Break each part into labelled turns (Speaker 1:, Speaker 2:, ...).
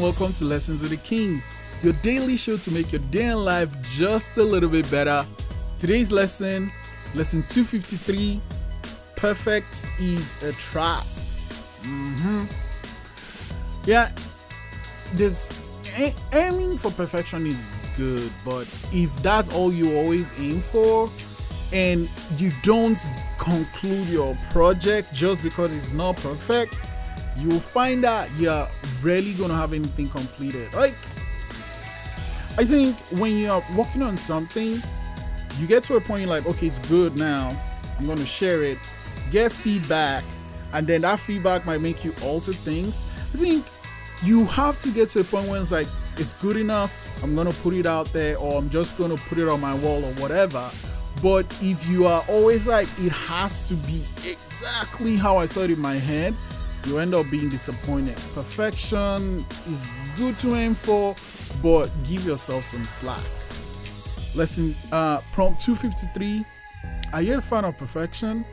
Speaker 1: welcome to Lessons with the King, your daily show to make your day in life just a little bit better. Today's lesson, lesson 253 Perfect is a Trap. Mm-hmm. Yeah, this aiming for perfection is good, but if that's all you always aim for and you don't conclude your project just because it's not perfect, you'll find that you're rarely gonna have anything completed. Like, I think when you're working on something, you get to a point like, okay, it's good now. I'm gonna share it, get feedback, and then that feedback might make you alter things. I think you have to get to a point where it's like, it's good enough. I'm gonna put it out there, or I'm just gonna put it on my wall or whatever. But if you are always like, it has to be exactly how I saw it in my head, you end up being disappointed. Perfection is good to aim for, but give yourself some slack. Lesson uh, prompt 253 Are you a fan of perfection?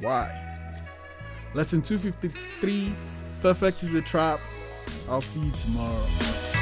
Speaker 1: Why? Lesson 253 Perfect is a trap. I'll see you tomorrow.